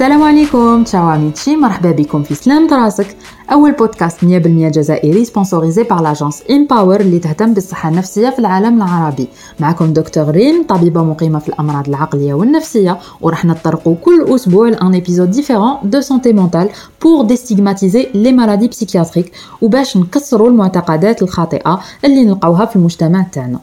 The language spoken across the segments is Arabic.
السلام عليكم. ciao amici مرحبا بكم في سلامة راسك أول بودكاست 100% جزائري sponsorisé par l'agence Empower اللي تهتم بالصحة النفسية في العالم العربي. معكم دكتور ريم طبيبة مقيمة في الأمراض العقلية والنفسية وراح نطرقوا كل أسبوع un épisode différent de santé mentale pour déstigmatiser les maladies psychiatriques وباش نكسروا المعتقدات الخاطئة اللي نلقاوها في المجتمع تاعنا.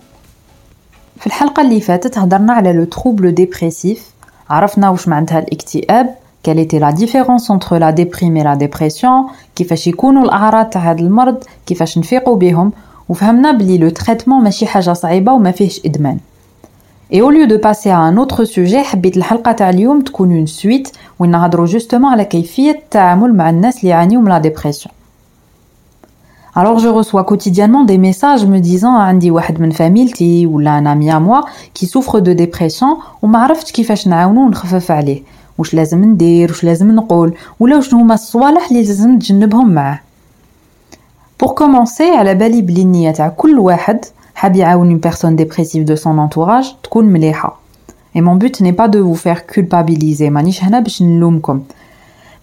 في الحلقة اللي فاتت هضرنا على le trouble dépressif عرفنا واش معناتها الاكتئاب quelle était la différence entre la déprime et la dépression كيفاش يكونوا الأعراض تاع هذا المرض كيفاش نفيقوا بهم وفهمنا بلي le traitement ماشي حاجة صعيبة وما فيهش إدمان. Et au lieu de passer à un autre sujet حبيت الحلقة تاع اليوم تكون une suite وين نهضروا justement على كيفية التعامل مع الناس اللي يعانيوا من la dépression Alors je reçois quotidiennement des messages me disant عندي واحد من فاميلتي ولا un ami à moi qui souffre de dépression وما عرفتش كيفاش نعاونو ونخفف عليه. واش لازم ندير واش لازم نقول ولا واش هما الصوالح اللي لازم نتجنبهم معاه. Pour commencer على بالي بلي النية تاع كل واحد حاب يعاون une personne dépressive de son entourage تكون مليحة Et mon but n'est pas de vous faire culpabiliser مانيش هنا باش نلومكم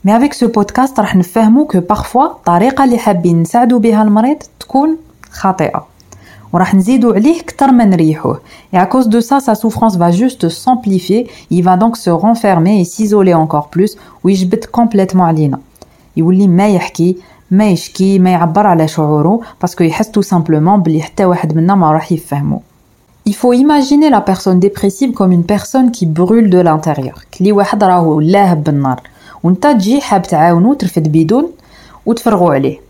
mais avec ce podcast راح نفهمو que parfois الطريقة اللي حابين نساعدو بها المريض تكون خاطئه وراح نزيدو عليه كتر ما نريحوه et à cause de ça sa souffrance va juste s'amplifier. Il va donc se renfermer et s'isoler encore plus. ويجبد complètement علينا يولي ما يحكي ما يشكي ما يعبر على شعوره باسكو يحس tout simplement بلي حتى واحد منا ما راح يفهمو Il faut imaginer la personne dépressive comme une personne qui brûle de l'intérieur. كلي واحد راهو لاهب بالنار وانت تجي حاب تعاونو ترفد بيدون وتفرغو عليه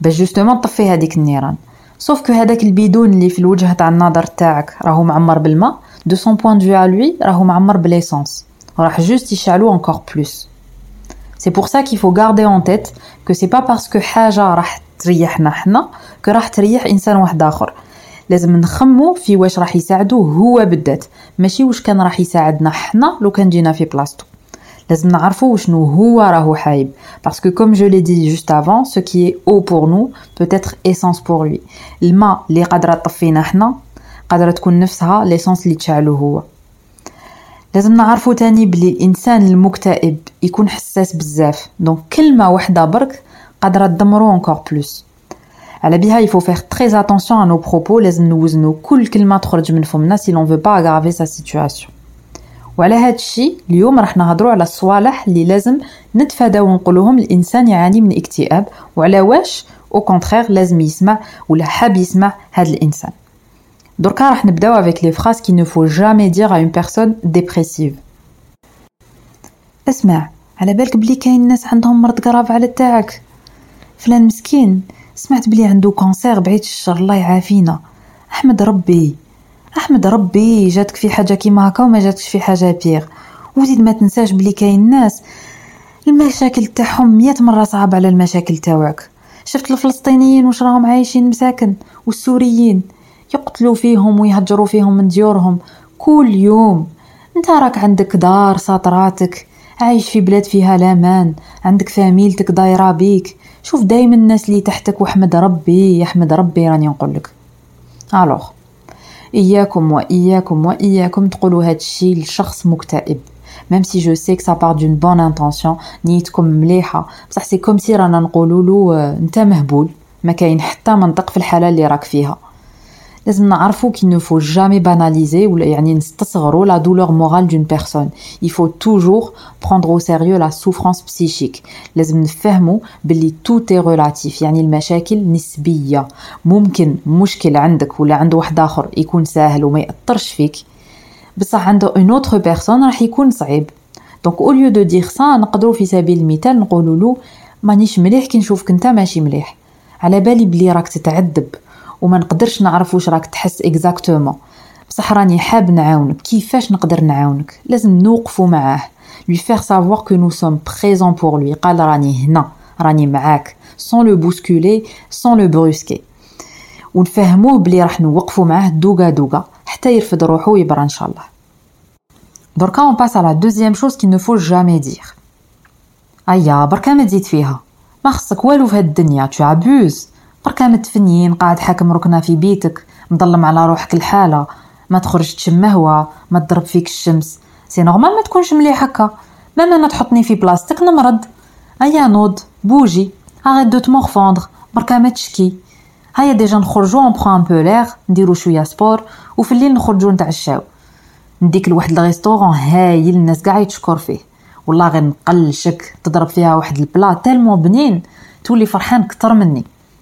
باش justement طفي هذيك النيران sauf que هذاك البيدون اللي في الوجه تاع النظر تاعك راهو معمر بالماء de son point de vue lui راهو معمر ب l'essence راح juste يشعلو encore plus c'est pour ça qu'il faut garder en tête que c'est pas parce que حاجة راح تريحنا حنا que راح تريح إنسان واحد آخر. لازم نخمو في واش راح يساعدوه هو بالذات. ماشي واش كان راح يساعدنا حنا لو كان جينا في بلاصتو. لازم نعرفوا وشنو هو راهو حاب. parce que comme je l'ai dit juste avant ce qui est eau pour nous peut être essence pour lui الماء اللي قادره تطفينا حنا قادره تكون نفسها l'essence اللي تشعلو هو لازم نعرفوا تاني بلي الإنسان المكتئب يكون حساس بزاف. donc كلمة واحدة برك قادره تدمرو encore plus على بها il faut faire très attention à nos propos لازم نوزنو كل كلمة تخرج من فمنا si l'on veut pas aggraver sa situation وعلى هذا الشيء اليوم راح نهضروا على الصوالح اللي لازم نتفاداو ونقولوهم الإنسان يعاني من اكتئاب وعلى واش au contraire لازم يسمع ولا حاب يسمع هذا الإنسان. دركا راح نبداو avec les phrases qu'il ne faut jamais dire à une personne dépressive اسمع على بالك بلي كاين ناس عندهم مرض grave على تاعك. فلان مسكين سمعت بلي عنده cancer بعيد الشر الله يعافينا. أحمد ربي. أحمد ربي جاتك في حاجة كيما هكا وما جاتكش في حاجة pire. وزيد ما تنساش بلي كاين ناس المشاكل تاعهم مية مرة صعب على المشاكل تاوعك شفت الفلسطينيين واش راهم عايشين مساكن والسوريين يقتلوا فيهم ويهجروا فيهم من ديورهم كل يوم. أنت راك عندك دار ساطراتك عايش في بلاد فيها الامان عندك فاميلتك دايرة بيك. شوف دايما الناس اللي تحتك وأحمد ربي يحمد ربي راني نقولك. alors. إياكم وإياكم وإياكم تقولوا هاد الشيء لشخص مكتئب même si je sais ça part d'une bonne intention نيتكم مليحه بصح c'est comme si رانا نقولوا له انت مهبول ما كاين حتى منطق في الحاله اللي راك فيها لازم نعرفو qu'il ne faut jamais banaliser ولا يعني نستصغروا la douleur morale d'une personne il faut toujours prendre au sérieux la souffrance psychique. لازم نفهمو بلي tout est relatif. يعني المشاكل نسبية. ممكن مشكل عندك ولا عند واحد آخر يكون ساهل وما يأثرش فيك. بصح عند une autre personne راح يكون صعيب. donc au lieu de dire ça نقدروا في سبيل المثال نقولوا له مانيش مليح كي نشوفك انت ماشي مليح. على بالي بلي راك تتعذب. وما نقدرش نعرف واش راك تحس exactement بصح راني حاب نعاونك. كيفاش نقدر نعاونك؟ لازم نوقفوا معاه. Lui faire savoir que nous sommes présents pour lui. قال راني هنا. راني معاك. Sans le bousculer sans le brusquer. ونفهموه بلي راح نوقفوا معاه دوغا دوغا حتى يرفد روحو ويبرى إن شاء الله. دركا on passe à la deuxième chose qu'il ne faut jamais dire أيا بركا ما تزيد فيها. ما خصك والو في هاد الدنيا. tu abuses بركا متفنين قاعد حاكم ركنة في بيتك مظلم على روحك الحالة. ما تخرج تشم هوا ما تضرب فيك الشمس. c'est normal ما تكونش مليح هكا. même أنا تحطني في بلاصتك نمرض؟ هيا نوض bouge. arrête de te morfondre بركا ما تشكي. هيا déjà نخرجو on prend un peu l'air نديرو شوية sport وفي الليل نخرجو نتعشاو. نديك لواحد ال restaurant هايل الناس قاع يتشكر فيه. والله غير نقلشك تضرب فيها واحد ال plat tellement بنين. تولي فرحان كتر مني.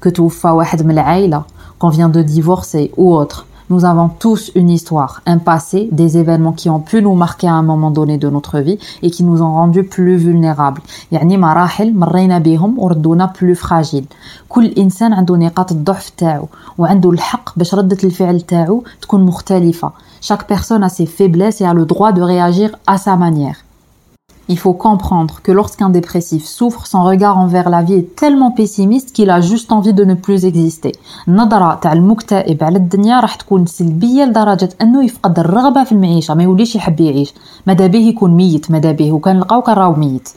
que توفى واحد من العائله qu'on vient de divorcer ou autre nous avons tous une histoire, un passé, des événements qui ont pu nous marquer à un moment donné de notre vie et qui nous ont rendus plus vulnérables. يعني مراحل مرينا بهم وردونا plus fragiles. كل إنسان عنده نقاط الضعف تاعو وعنده الحق باش ردة الفعل تاعو تكون مختلفة. Chaque personne a ses faiblesses et a le droit de réagir à sa manière. Il faut comprendre que lorsqu'un dépressif souffre, son regard envers la vie est tellement pessimiste qu'il a juste envie de ne plus exister. النظرة تاع المكتئب على الدنيا راح تكون سلبية لدرجة أنه يفقد الرغبة في المعيشة ما يوليش يحب يعيش ماذا به يكون ميت ماذا به وكان لقاو كان راهو ميت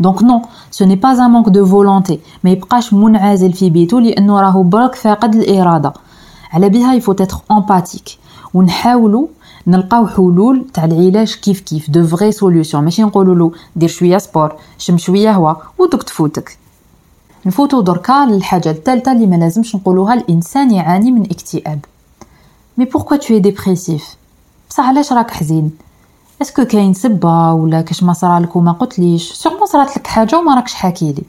donc non ce n'est pas un manque de volonté ما يبقاش منعزل في بيتو لأنه راهو برك فاقد الإرادة على بها il faut être empathique ونحاولوا نلقاو حلول تاع العلاج كيف كيف de vraies solutions ماشي نقولوا له دير شوية سبور شم شوية هوا ودوك تفوتك. نفوتو دركا للحاجة الثالثة اللي ما لازمش نقولوها الإنسان يعاني من اكتئاب. mais pourquoi t'es dépressif بصح علاش راك حزين؟ est-ce que كاين سبة ولا كاش ما صرالك وما قلتليش؟ sûrement صرات لك حاجة وما راكش حكي لي.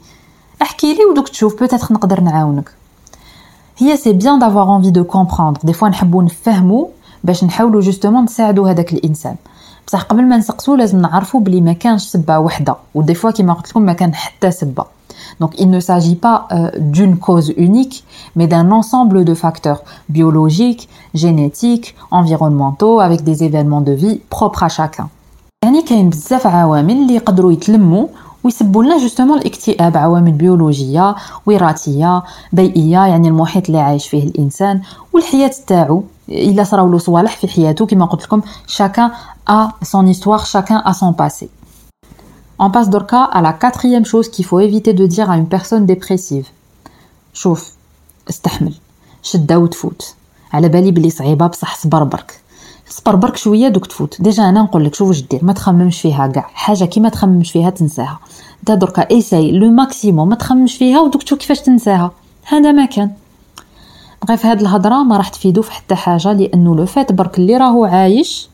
احكي لي ودوك تشوف peut-être نقدر نعاونك. هي c'est bien d'avoir envie de comprendre des fois نحبو نفهمو باش نحاولوا justement نساعدوا هذاك الإنسان. بصح قبل ما نسقسو لازم نعرفوا بلي ما كانش سبة وحدة و des fois كيما قلت لكم ما كان حتى سبة. Donc il ne s'agit pas euh, d'une cause unique, mais d'un ensemble de facteurs biologiques, génétiques, environnementaux, avec des événements de vie propres à. يعني كاين بزاف عوامل اللي يقدروا يتلموا ويسبوا لنا جوستومون الاكتئاب عوامل بيولوجية وراثية بيئية يعني المحيط اللي عايش فيه الإنسان والحياة تاعو. إلا صراو له صوالح في حياته كما قلت لكم chacun a son histoire chacun a son passé. On passe دركا à la quatrième chose qu'il faut éviter de dire à une personne. شوف استحمل شدة وتفوت على بالي بلي صعيبة بصح صبر برك صبر برك شوية دوك تفوت. déjà أنا نقول لك شوف واش دير. ما تخممش فيها كاع. حاجة كي ما تخممش فيها تنساها. انت دركا essaye le maximum ما تخممش فيها ودوك تشوف كيفاش تنساها. هذا ما كان. bref هاد الهضرة ما راح تفيدو في حتى حاجة لأنه le fait برك اللي راهو عايش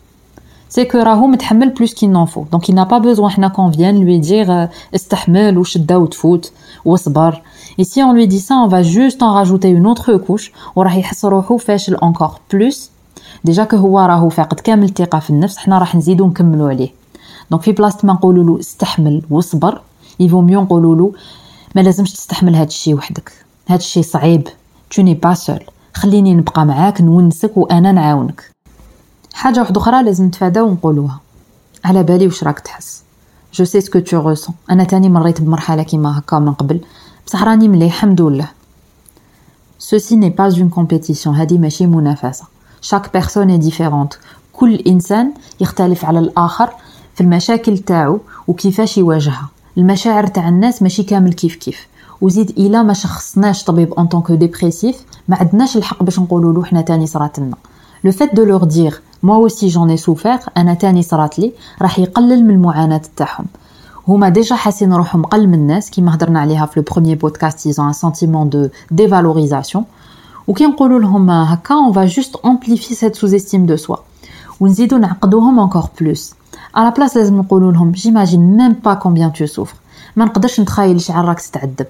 c'est que راهو متحمل plus qu'il n'en faut donc il n'a pas besoin حنا qu'on vienne lui dire استحمل وشده وتفوت وصبر et si on lui dit ça on va juste en rajouter une autre couche وراح يحس روحو فاشل encore plus déjà que هو راهو فاقد كامل الثقة في النفس حنا راح نزيدو نكملو عليه. donc في بلاصه ما نقولوا له استحمل وصبر il vaut mieux نقولوا له ما لازمش تستحمل هاد الشيء وحدك. هاد الشيء صعيب. tu n'es pas seul خليني نبقى معاك نونسك وأنا نعاونك. حاجة واحدة أخرى لازم نتفاداو ونقولوها. على بالي واش راك تحس. je sais ce que tu ressens أنا تاني مريت بمرحلة كيما هكا من قبل. بصح راني مليح الحمد لله. ceci n'est pas une compétition هادي ماشي منافسة. chaque personne est différente كل إنسان يختلف على الآخر في المشاكل تاعو وكيفاش يواجهها. المشاعر تاع الناس ماشي كامل كيف كيف. وزيد الا ما شخصناش طبيب en tant que dépressif ما عندناش الحق باش نقولوا له حنا تاني صرات لنا. le fait de leur dire moi aussi j'en ai souffert أنا تاني صرات لي راح يقلل من المعاناة تاعهم. هما déjà حاسين روحهم قل من الناس كيما هضرنا عليها في le premier podcast ils ont un sentiment de dévalorisation وكي نقولوا لهم هكا on va juste amplifier cette sous-estime de soi ونزيدو نعقدوهم encore plus على بلاص لازم نقولوا لهم j'imagine même pas combien tu souffres ما نقدرش نتخيل شحال راك تتعذب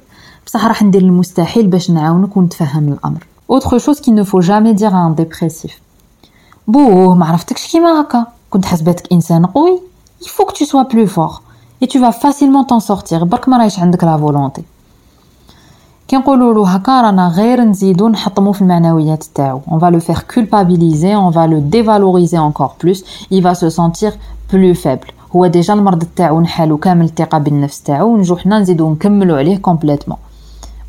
بصح راح ندير المستحيل باش نعاونك ونتفهم الأمر. autre chose qu'il ne faut jamais dire à un dépressif بوه ما عرفتكش كيما هكا. كنت حسبتك إنسان قوي. il faut que tu sois plus fort et tu vas facilement t'en sortir برك ما رايش عندك la volonté كي نقولوا له هكا رانا غير نزيدو نحطمو في المعنويات تاعو. On va le faire culpabiliser on va le dévaloriser encore plus. Il va se sentir plus faible. هو déjà المرض تاعو نحالو كامل الثقة بالنفس تاعو ونجو حنا نزيدو نكملو عليه complètement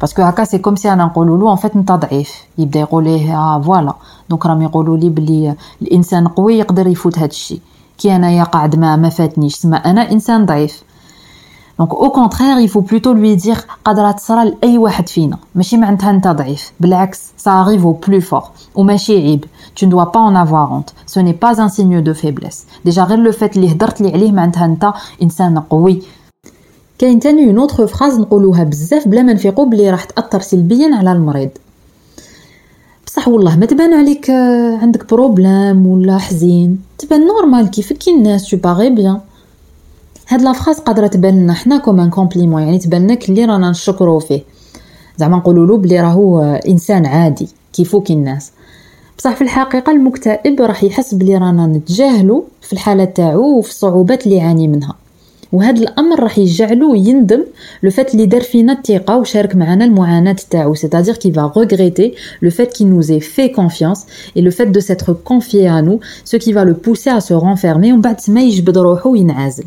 parce que هكا c'est comme si أنا نقولوا له en fait أنت ضعيف. يبدا يقول ليه آه voilà donc راهم يقولوا لي بلي الإنسان قوي يقدر يفوت هذا الشيء. كي أنايا قاعد ما ما فاتنيش. سما أنا إنسان ضعيف. donc au contraire il faut plutôt lui dire قادره تصرى لاي واحد فينا ماشي معناتها انت ضعيف بالعكس ça au plus fort وماشي عيب tu ne dois pas en avoir honte. Ce n'est pas un signe de faiblesse. Déjà غير le fait اللي هدرت لي عليه معناتها انت انسان قوي كاين تاني une autre phrase نقولوها بزاف بلا ما نفيقو بلي راح تاثر سلبيا على المريض بصح والله ما تبان عليك عندك problème ولا حزين تبان normal كيفك كي الناس tu parais bien هاد la phrase قادره تبان لنا حنا comme un compliment يعني تبان لنا كلي رانا نشكرو فيه. زعما نقولوا له بلي راهو إنسان عادي كيفو كي الناس. بصح في الحقيقة المكتئب راح يحس بلي رانا نتجاهلو في الحالة تاعو وفي الصعوبات اللي يعاني منها. وهذا الأمر راح يجعلو يندم لو فات اللي دار فينا الثقة وشارك معنا المعاناة تاعو. Qu'il va regretter le fait qu'il nous ait fait confiance et le fait de s'être confié à nous ce qui va le pousser à se renfermer. ومن بعد ما يجبد روحو وينعزل.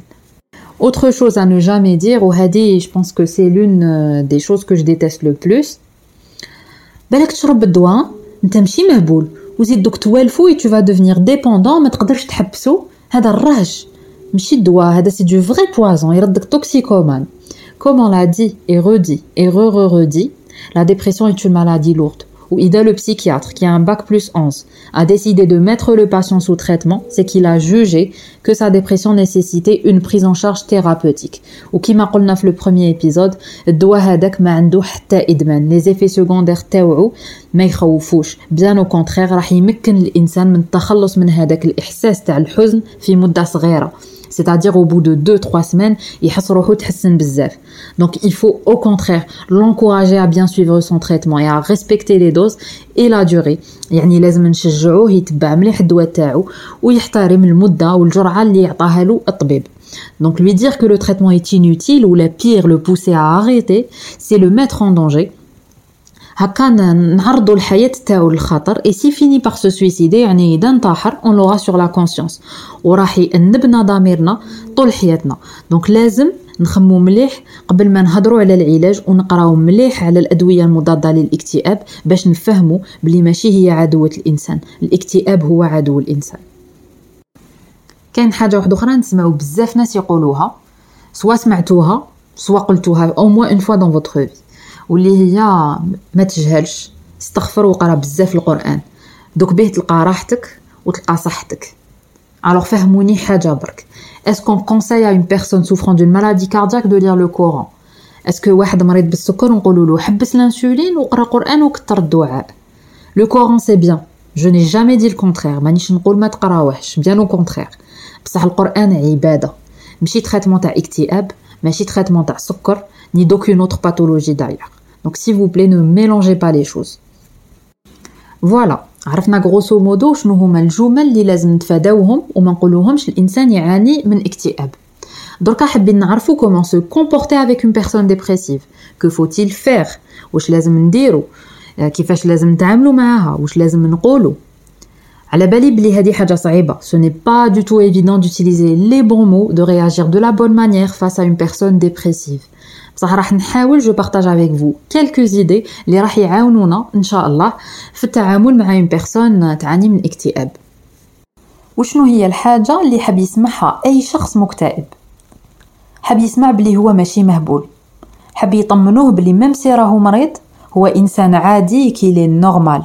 Autre chose à ne jamais dire, ou hadi, je pense que c'est l'une euh, des choses que je déteste le plus. بالك تشرب الدواء انت ماشي مهبول وزيد دوك توالفو et tu vas devenir dépendant ما تقدرش تحبسو هذا الرهج ماشي الدواء هذا سي دو فري بوازون يردك توكسيكومان Comme on l'a dit et redit et re-re-redit, la dépression est une maladie lourde. Où Ida, le psychiatre, qui a un bac plus 11, a décidé de mettre le patient sous traitement, c'est qu'il a jugé que sa dépression nécessitait une prise en charge thérapeutique. Ou qui m'a dit le premier épisode, les effets secondaires تاوعو ما يخوفوش bien au contraire راح يمكن الانسان من التخلص من هذاك الاحساس تاع الحزن في مده صغيره c'est-à-dire au bout de 2-3 semaines يحس روحو تحسن بزاف donc il faut au contraire l'encourager à bien suivre son traitement et à respecter les doses et la durée يعني لازم نشجعوه يتبع مليح الدواء تاعو ويحترم المده والجرعه اللي يعطاها له الطبيب Donc lui dire que le traitement est inutile ou la pire le pousser à arrêter, c'est le mettre en danger هكا نعرضوا الحياة تاعو للخطر. et s'il finit par se suicider يعني إذا انتحر on l'aura sur la conscience وراح يأنبنا ضميرنا طول حياتنا. donc لازم نخمو مليح قبل ما نهضروا على العلاج ونقراو مليح على الأدوية المضادة للاكتئاب باش نفهموا بلي ماشي هي عدوة الإنسان. الاكتئاب هو عدو الإنسان. كاين حاجة واحدة أخرى نسمعوا بزاف ناس يقولوها سوا سمعتوها سوا قلتوها au moins une fois dans votre vie واللي هي ما تجهلش استغفر وقرأ بزاف القرآن. دوك به تلقى راحتك وتلقى صحتك. Alors فهموني حاجة برك. Est-ce qu'on conseille à une personne souffrant d'une maladie cardiaque de lire le Coran? Est-ce que واحد مريض بالسكر نقولوا له حبس الانسولين وقرأ قرآن وكثر الدعاء؟ Le Coran c'est bien. Je n'ai jamais dit le contraire. مانيش نقول ما تقراوهش bien au contraire. بصح القرآن عبادة. ماشي traitement تاع اكتئاب ماشي traitement تاع سكر ni d'aucune autre pathologie d'ailleurs. Donc s'il vous plaît ne mélangez pas les choses. Voilà. عرفنا grosso modo شنو هما الجمل اللي لازم نتفاداوهم وما نقولوهمش الانسان يعاني من اكتئاب دركا حابين نعرفو comment se comporter avec une personne dépressive Que faut-il faire واش لازم نديرو كيفاش لازم نتعاملوا معاها واش لازم نقولو على بالي بلي هذه حاجة صعيبه ce n'est pas du tout évident d'utiliser les bons mots de réagir de la bonne manière face à une personne dépressive. بصح راح نحاول je partage avec vous quelques idées اللي راح يعاونونا إن شاء الله في التعامل مع une personne تعاني من اكتئاب وشنو هي الحاجة اللي حاب يسمعها أي شخص مكتئب حاب يسمع بلي هو ماشي مهبول حاب يطمنوه بلي même si راهو مريض هو إنسان عادي qui est normal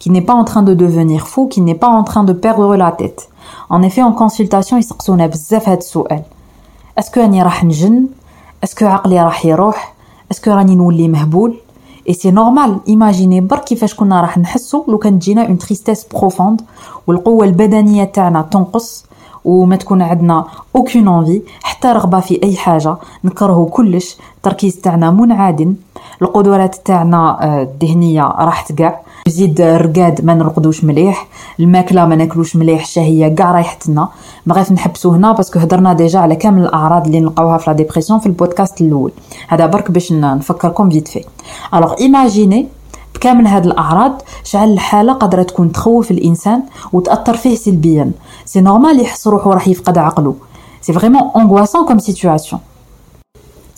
qui n'est pas en train de devenir fou, qui n'est pas en train de perdre la tête. En effet, en consultation, يسقسونا بزاف هاد السؤال. est-ce que راني راح نجن est-ce que عقلي راح يروح est-ce que راني نولي مهبول et c'est normal imaginez برك كيفاش كنا راح نحسو لو كان تجينا une tristesse profonde والقوه البدنيه تاعنا تنقص وما تكون عندنا aucune envie حتى رغبة في أي حاجة. نكرهو كلش. التركيز تاعنا منعدم القدرات تاعنا الذهنية راحت كاع يزيد الرقاد ما نرقدوش مليح. الماكلة ما ناكلوش مليح. الشهية كاع رايحتنا بغيت نحبسو هنا parce que هضرنا déjà على كامل الأعراض اللي نلقاوها في la dépression في البودكاست الأول. هذا برك باش نفكركم vite fait alors imaginez بكامل هاد الأعراض شعل الحالة قادرة تكون تخوف الإنسان وتأثر فيه سلبيا c'est normal يحس روحو راح يفقد عقله C'est vraiment angoissant comme situation.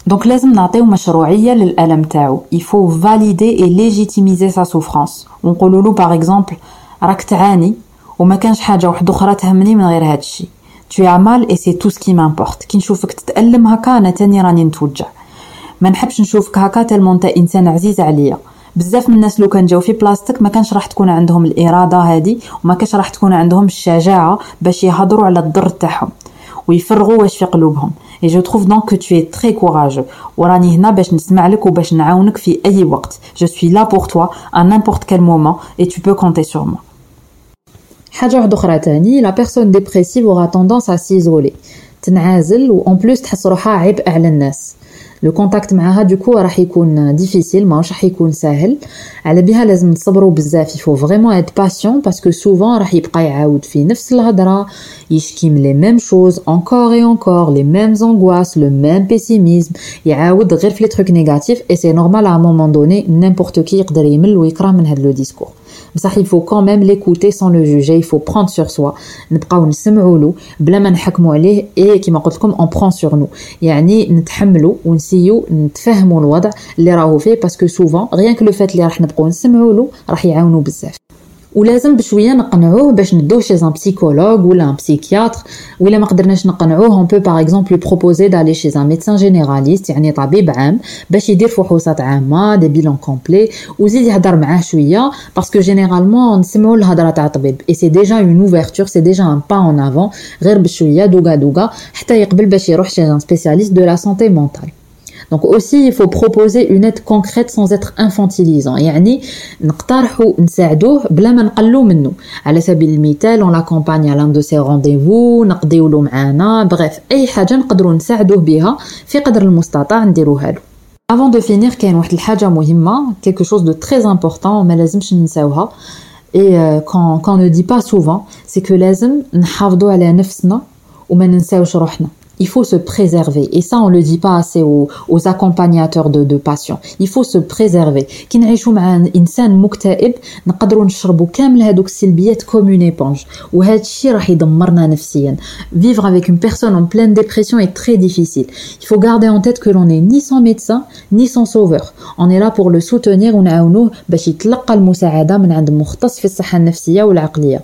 Donc لازم نعطيو مشروعية للألم تاعو. Faut valider et légitimiser sa souffrance. ونقولوا له par exemple راك تعاني وما كانش حاجة واحدة أخرى تهمني من غير هادشي. Tu as mal et c'est tout ce qui m'importe. كي نشوفك تتألم هكا أنا تاني راني نتوجع. ما نحبش نشوفك هكا tellement انت إنسان عزيز عليا بزاف من الناس لو كان جاو في بلاصتك ما كانش راح تكون عندهم الإرادة هذه وما كانش راح تكون عندهم الشجاعة باش يهضروا على الضر تاعهم ويفرغوا واش في قلوبهم. et je trouve donc que t'es très courageux. وراني هنا باش نسمع لك وباش نعاونك في أي وقت. je suis là pour toi à n'importe quel moment et tu peux compter sur moi. حاجة واحدة أخرى تاني la personne dépressive aura tendance à s'isoler تنعزل و en plus تحس روحها عبء على الناس. le contact معاها du coup راح يكون difficile ماهوش راح يكون ساهل. على بها لازم نصبروا بزاف il faut vraiment être patient parce que souvent راح يبقى يعاود في نفس الهضرة يشكي من les mêmes choses encore et encore les mêmes angoisses le même pessimisme يعاود غير في les trucs négatifs et c'est normal à un moment donné n'importe qui يقدر يمل ويكره من هاد le discours بصح il faut quand même l'écouter sans le juger. Il faut prendre sur soi. نبقاو نسمعوا له بلا ما نحكموا عليه اي كيما قلت لكم on prend sur nous. يعني نتحملوا ونسيو نتفهموا الوضع اللي راهو فيه parce que souvent rien que le fait اللي راح نبقاو نسمعوا له راح يعاونوا بزاف ولازم بشوية نقنعوه باش ندوه chez un psychologue ولا un psychiatre ولا ما قدرناش نقنعوه on peut par exemple proposer d'aller chez un médecin généraliste يعني طبيب عام باش يدير فحوصات عامة des bilans complets وزيد يهضر معاه شوية parce que généralement نسمعوا الهضرة تاع الطبيب. et c'est déjà une ouverture c'est déjà un pas en avant غير بشوية دوغا دوغا حتى يقبل باش يروح chez un spécialiste de la santé mentale Donc aussi, il faut proposer une aide concrète sans être infantilisant. يعني نقترحوا نساعدوه بلا ما نقلو منه. على سبيل المثال, on l'accompagne à l'un de ses rendez-vous, نقضيو له معانا, bref, أي حاجة نقدروا نساعدوه بها في قدر المستطاع نديروها له. Avant de finir, كاين واحد الحاجة مهمة, quelque chose de très important, ما لازمش ننساوها. Et euh, quand, quand on ne dit pas souvent, c'est que لازم نحافظوا على نفسنا وما ننساوش روحنا. il faut se préserver. Et ça, on le dit pas assez aux, aux accompagnateurs de, de patients. Il faut se préserver. كي نعيشوا مع انسان مكتئب نقدروا نشربوا كامل هذوك السلبيات comme une éponge وهذا الشيء راح يدمرنا نفسيا. Vivre avec une personne en pleine dépression est très difficile. Il faut garder en tête que l'on n'est ni son médecin ni son sauveur. On est là pour le soutenir ونعاونوه باش يتلقى المساعدة من عند مختص في الصحة النفسية والعقلية.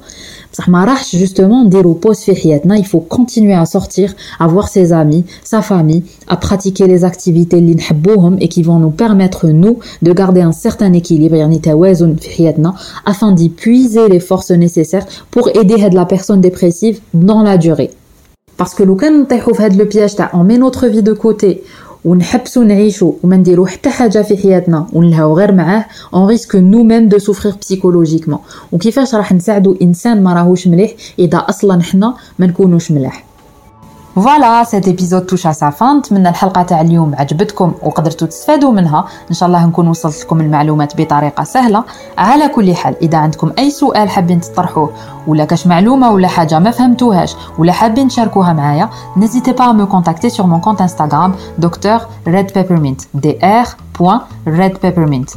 بصح ما راحش جوستومون نديرو بوز في حياتنا il faut continuer à sortir à voir ses amis sa famille à pratiquer les activités اللي نحبوهم et qui vont nous permettre nous de garder un certain équilibre يعني توازن في حياتنا afin d'y puiser les forces nécessaires pour aider هاد la personne dépressive dans la durée parce que لو كان نطيحو في هاد لو بياج تاع on met notre vie de côté ونحبسو نعيشو وما نديرو حتى حاجة في حياتنا ونلهاو غير معاه on risque nous-mêmes de souffrir psychologiquement وكيفاش راح نساعدو إنسان ما راهوش مليح إذا أصلا حنا ما نكونوش ملاح. voilà cet épisode touche à sa fin نتمنى الحلقة تاع اليوم عجبتكم وقدرتوا تستفادوا منها ان شاء الله نكون وصلت لكم المعلومات بطريقة سهلة على كل حال إذا عندكم أي سؤال حابين تطرحوه ولا كاش معلومة ولا حاجة ما فهمتوهاش ولا حابين تشاركوها معايا n'hésitez pas à me contacter sur mon compte Instagram docteur red peppermint dr.redpeppermint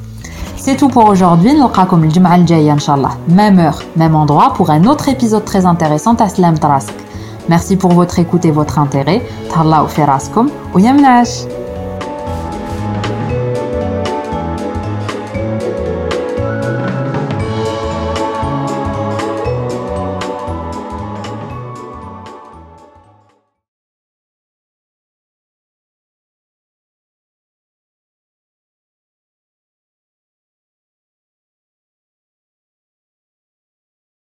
C'est tout pour aujourd'hui. نلقاكم الجمعة الجاية إن شاء الله. Même heure, même endroit pour un autre épisode très intéressant à Slam Trask. Merci pour votre écoute et votre intérêt. Talla ou Feraskom ou Yamnash.